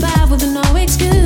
by with no excuse.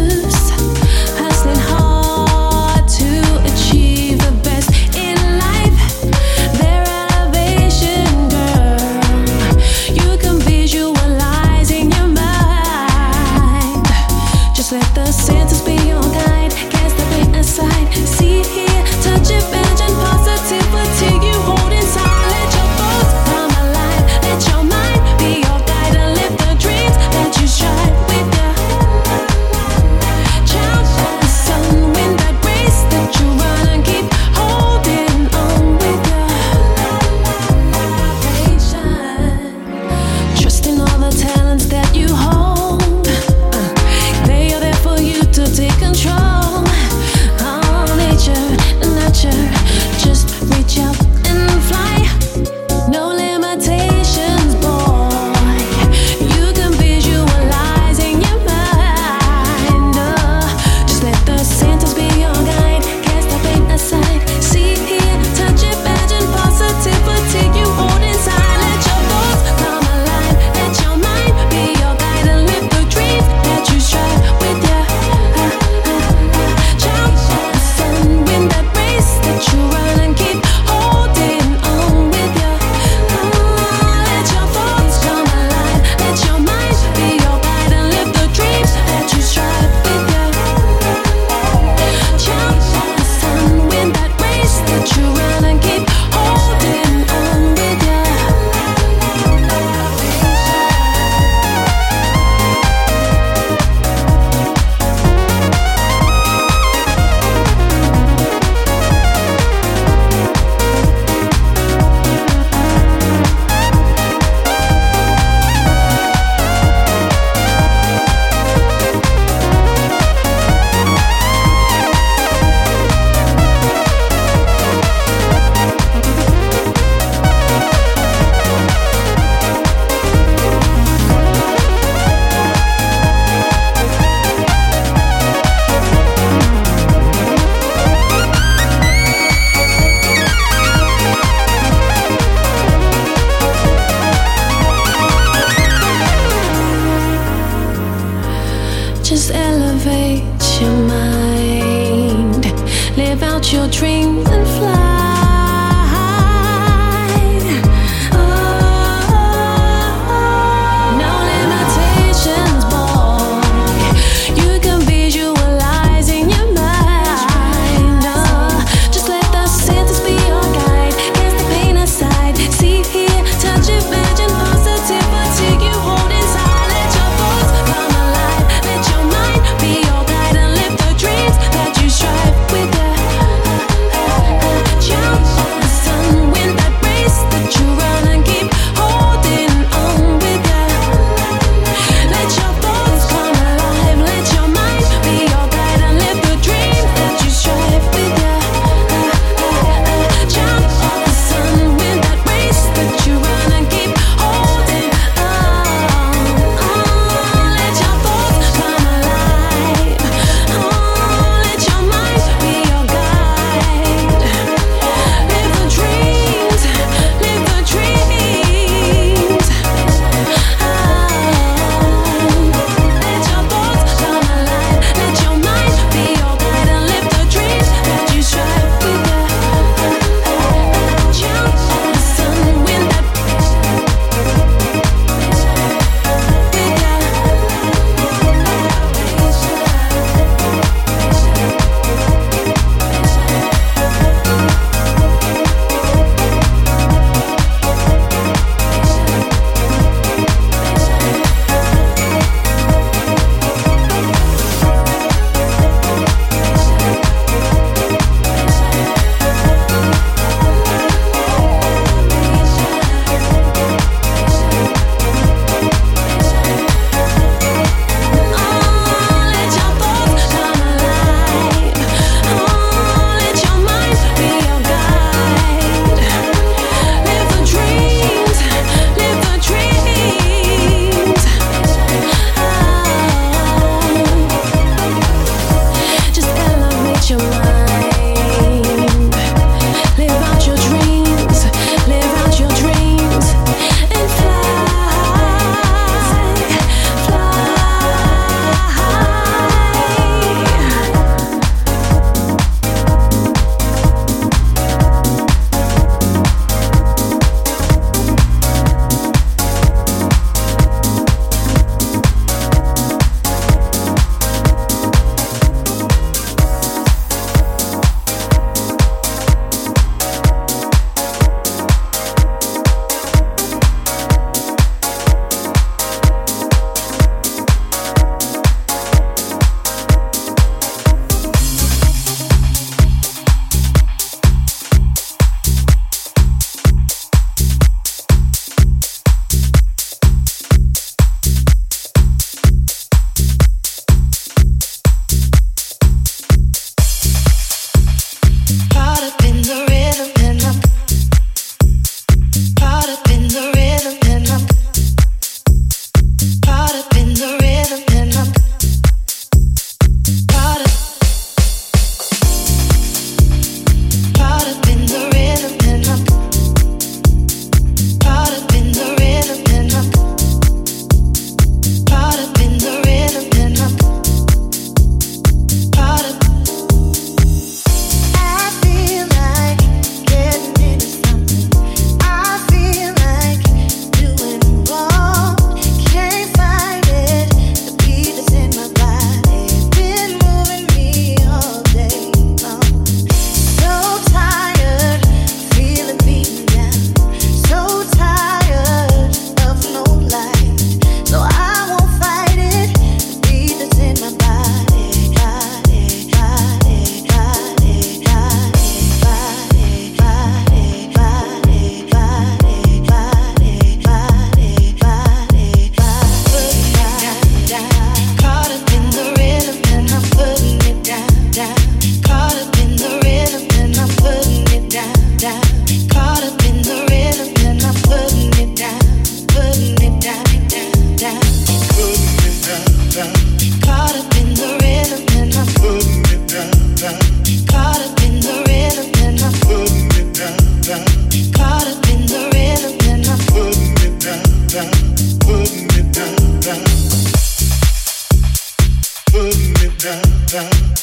down.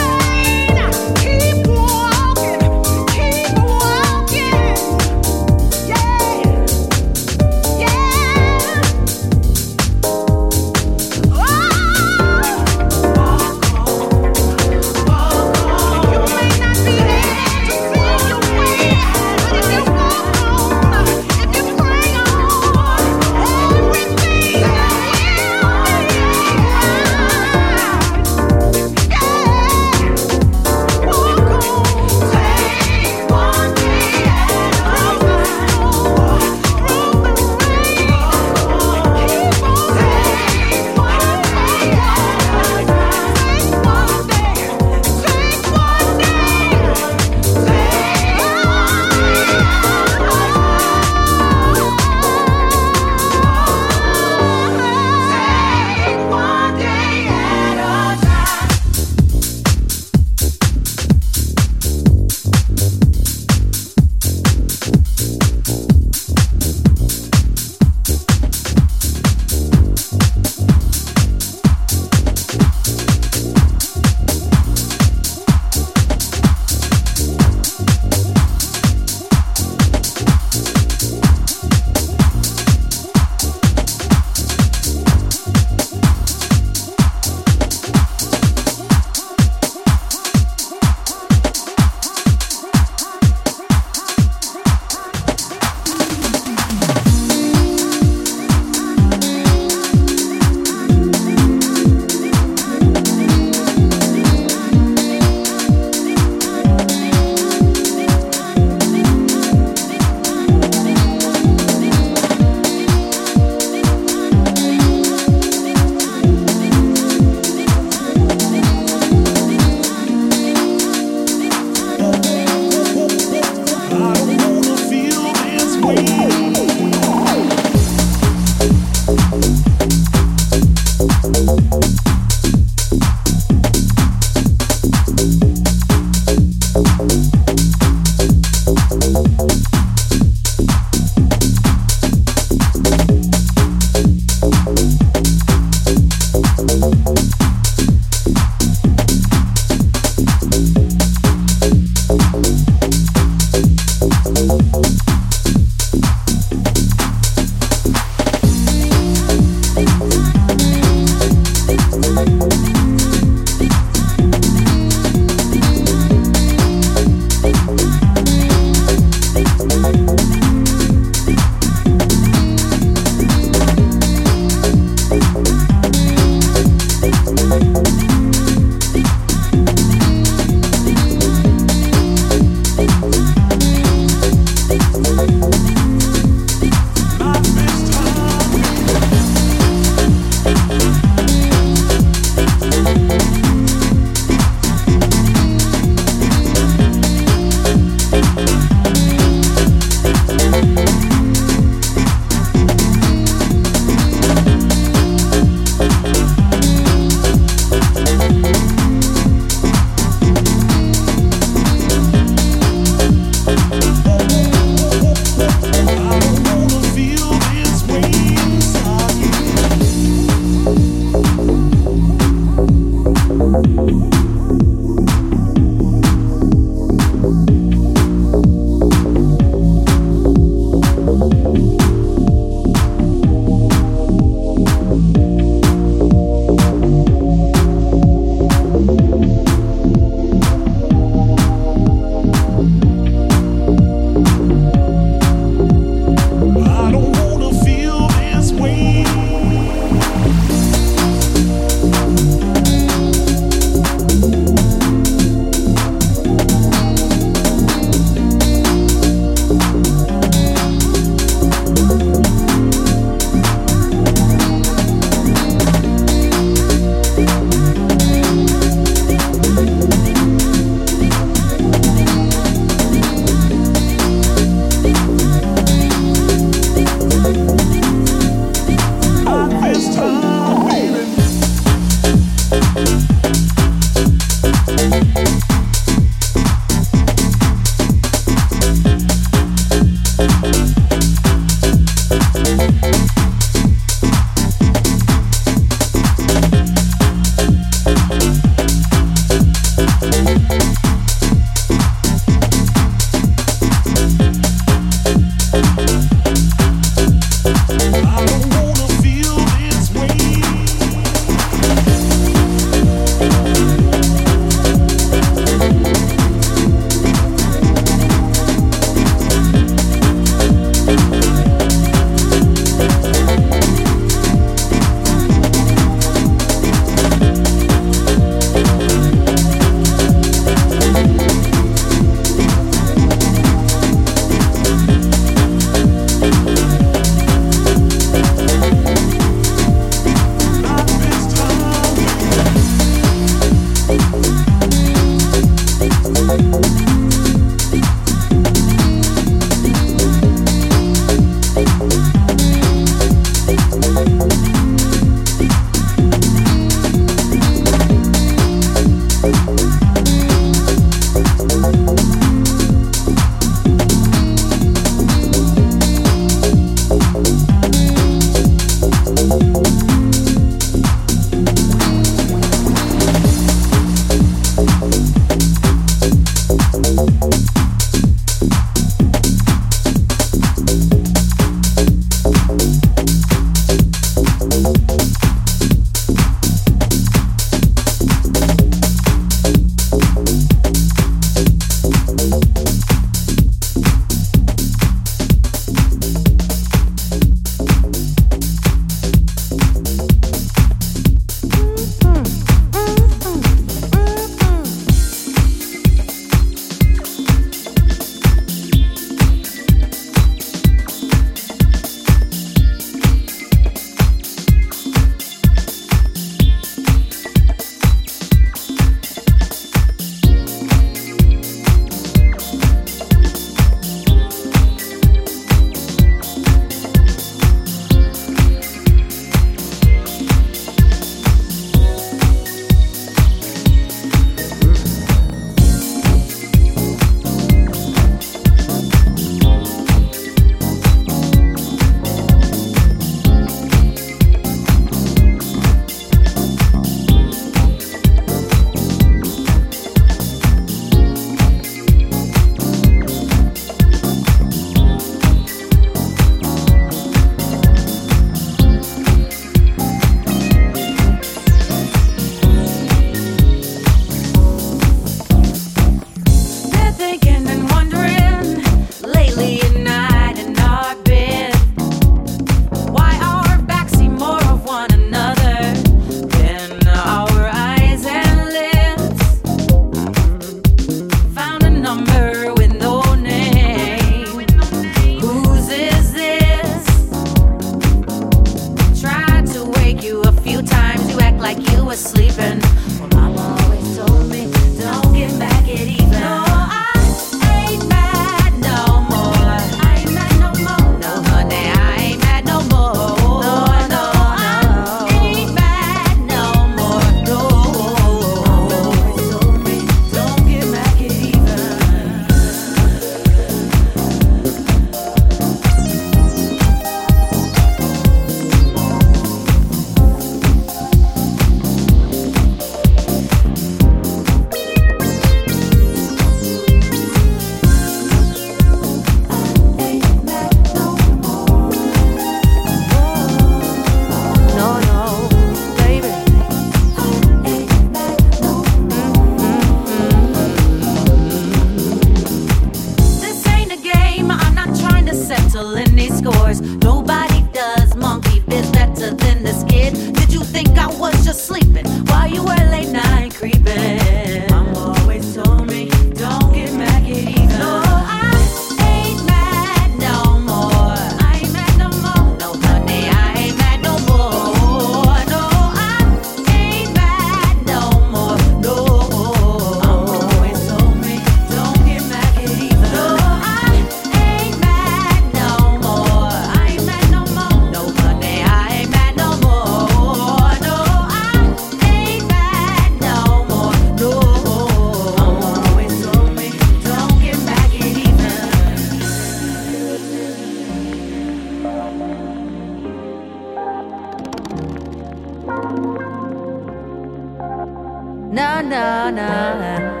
No, no, no.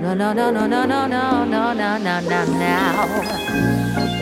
No, no, no, no, no, no, no, no, no, no, no,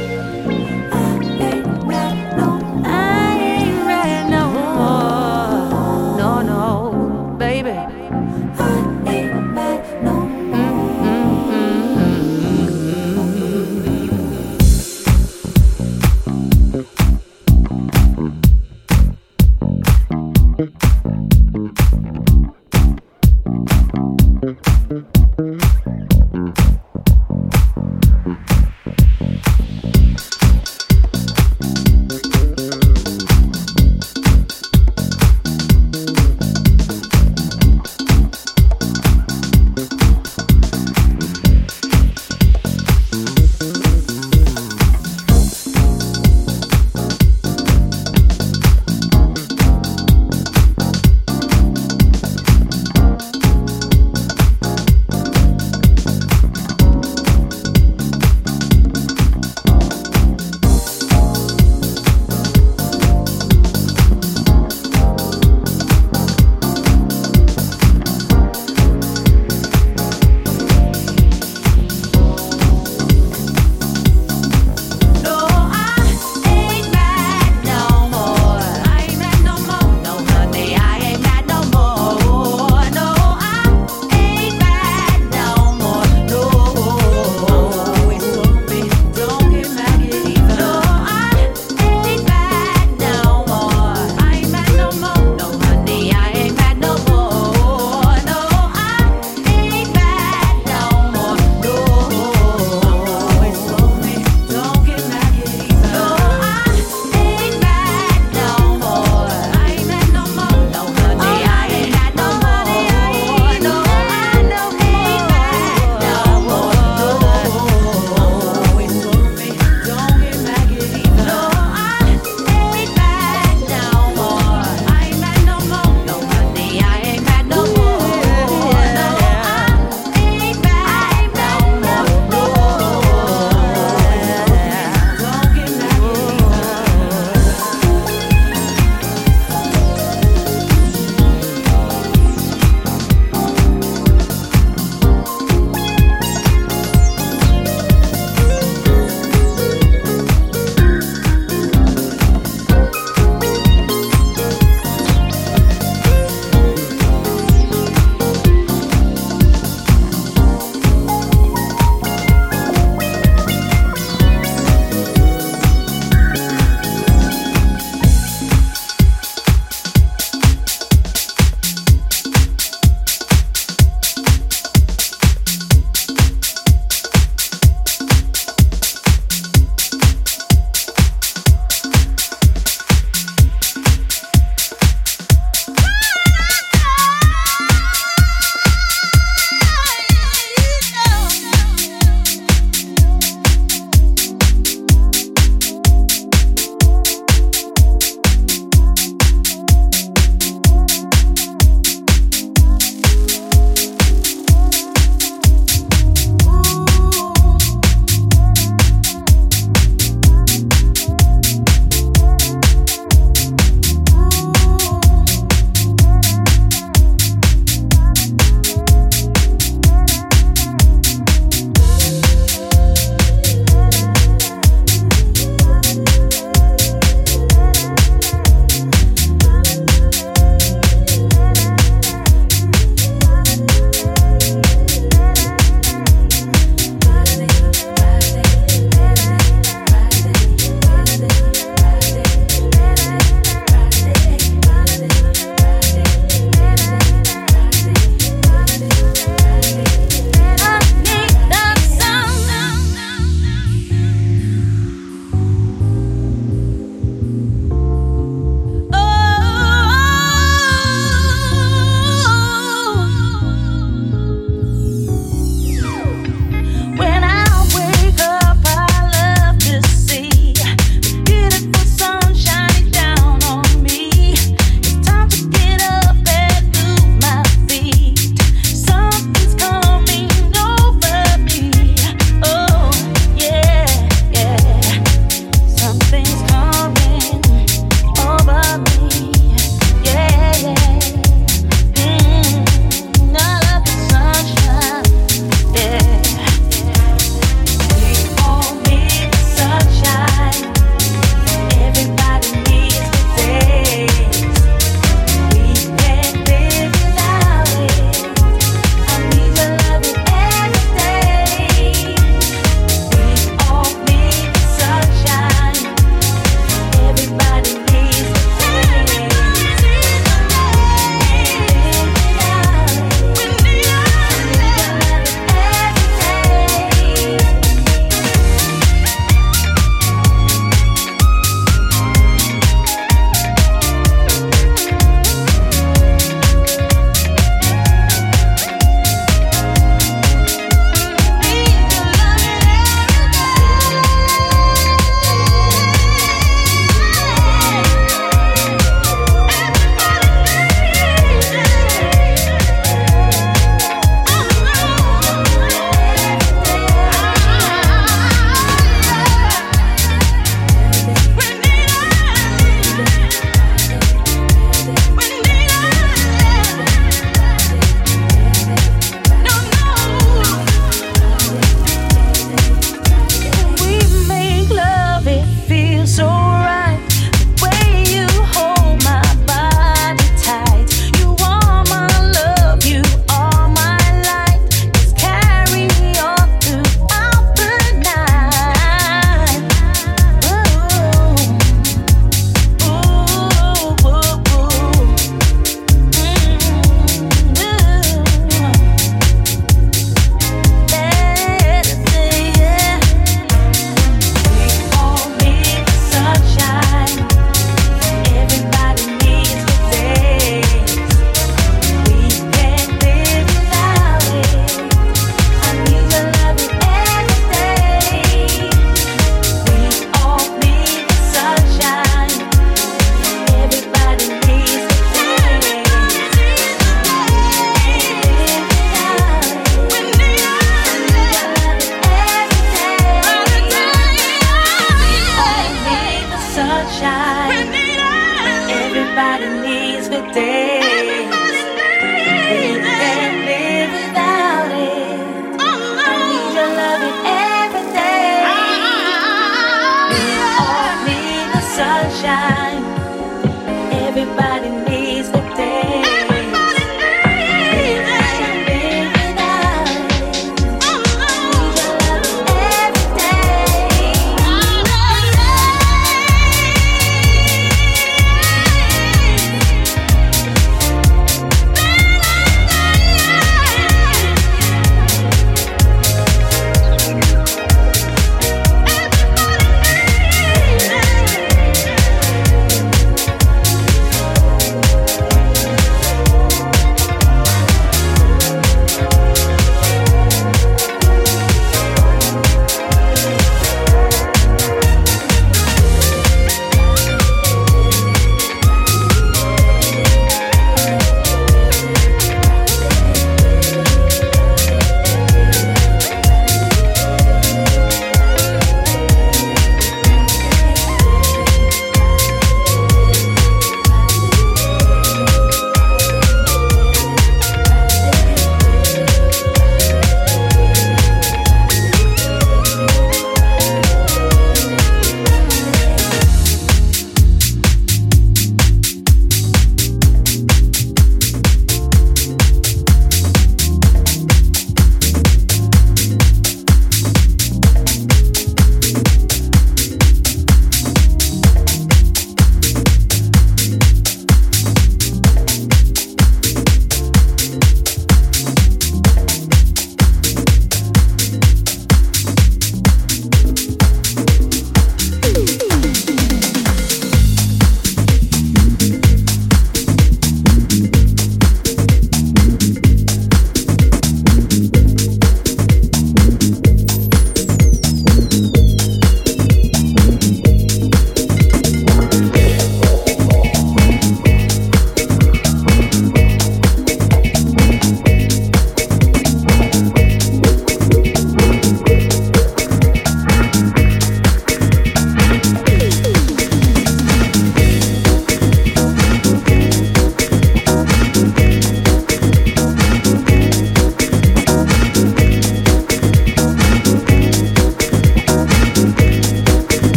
day.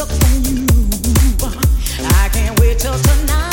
stuck on you. I can't wait till tonight.